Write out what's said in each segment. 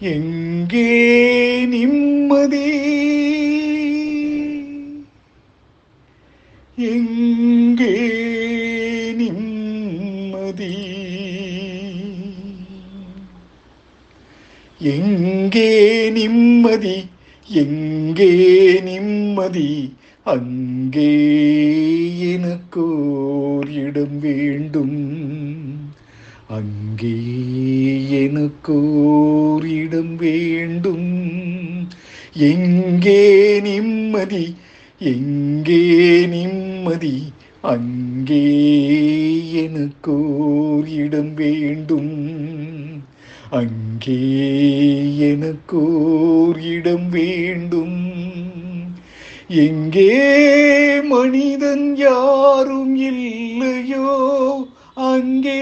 எங்கே நிம்மதி? எங்கே நிம்மதி? எங்கே நிம்மதி? எங்கே நிம்மதி? அங்கே எனக்கோர் இடம் வேண்டும். அங்கே எனக்கோர் வேண்டும். எங்கே நிம்மதி எங்கே நிம்மதி அங்கே எனக்கோர் வேண்டும். அங்கே எனக்கோர் வேண்டும். எங்கே மனிதன் யாரும் இல்லை. அங்கே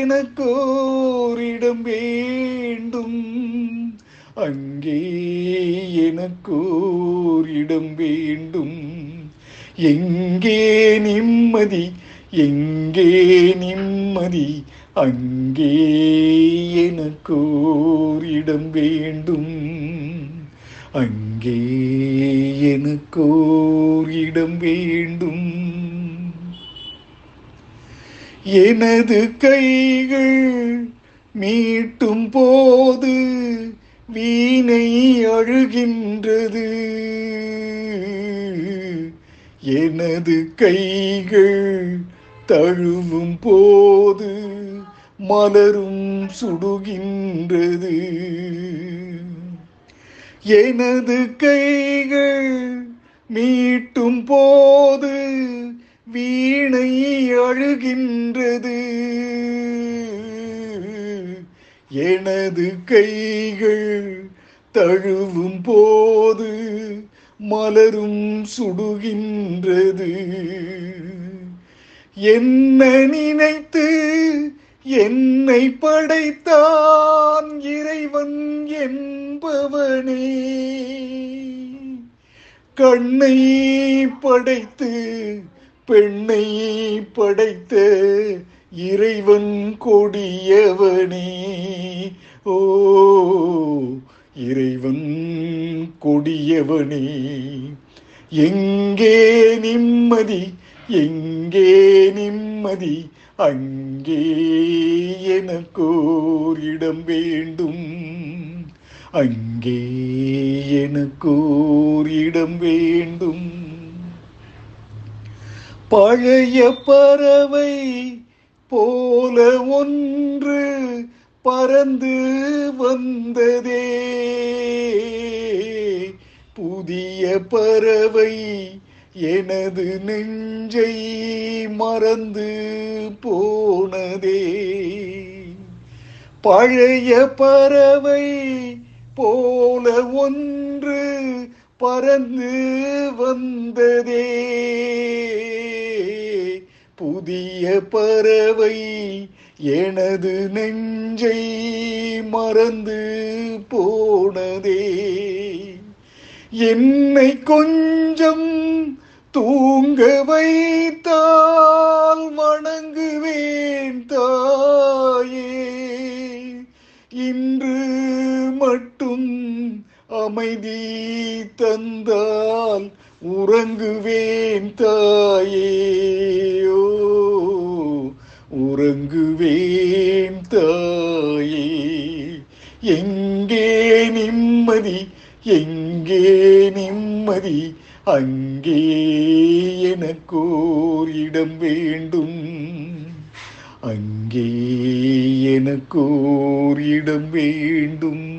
எனக்கோர் இடம் வேண்டும். அங்கே எனக்கோர் இடம் வேண்டும். எங்கே நிம்மதி எங்கே நிம்மதி. அங்கே எனக்கோர் இடம் வேண்டும். அங்கே எனக்கோர் இடம் வேண்டும். எனது கைகள் மீட்டும் போது வீணை அழுகின்றது. எனது கைகள் தழுவும் போது மலரும் சுடுகின்றது. எனது கைகள் மீட்டும் போது வீணை அழுகின்றது. எனது கைகள் தழுவும் போது மலரும் சுடுகின்றது. என்ன நினைத்து என்னை படைத்தான் இறைவன் என்பவனே. கண்ணை படைத்து பெண்ணை படைத்த இறைவன் கொடியவனே. ஓ இறைவன் கொடியவனே. எங்கே நிம்மதி எங்கே நிம்மதி அங்கே எனக்கோர் இடம் வேண்டும். அங்கே எனக்கோர் இடம் வேண்டும். பழைய பறவை போல ஒன்று பறந்து வந்ததே. புதிய பறவை எனது நெஞ்சை மறந்து போனதே. பழைய பறவை போல ஒன்று பறந்து வந்ததே. புதிய பறவை எனது நெஞ்சை மறந்து போனதே. என்னை கொஞ்சம் தூங்க வைத்தால் வணங்குவேன் தாயே. இன்று மட்டும் அமைதி தந்தால் உறங்குவேன் தாயே. உறங்குவேன் தாயே. எங்கே நிம்மதி எங்கே நிம்மதி அங்கே எனக்கோர் இடம் வேண்டும். அங்கே எனக்கோர் இடம் வேண்டும்.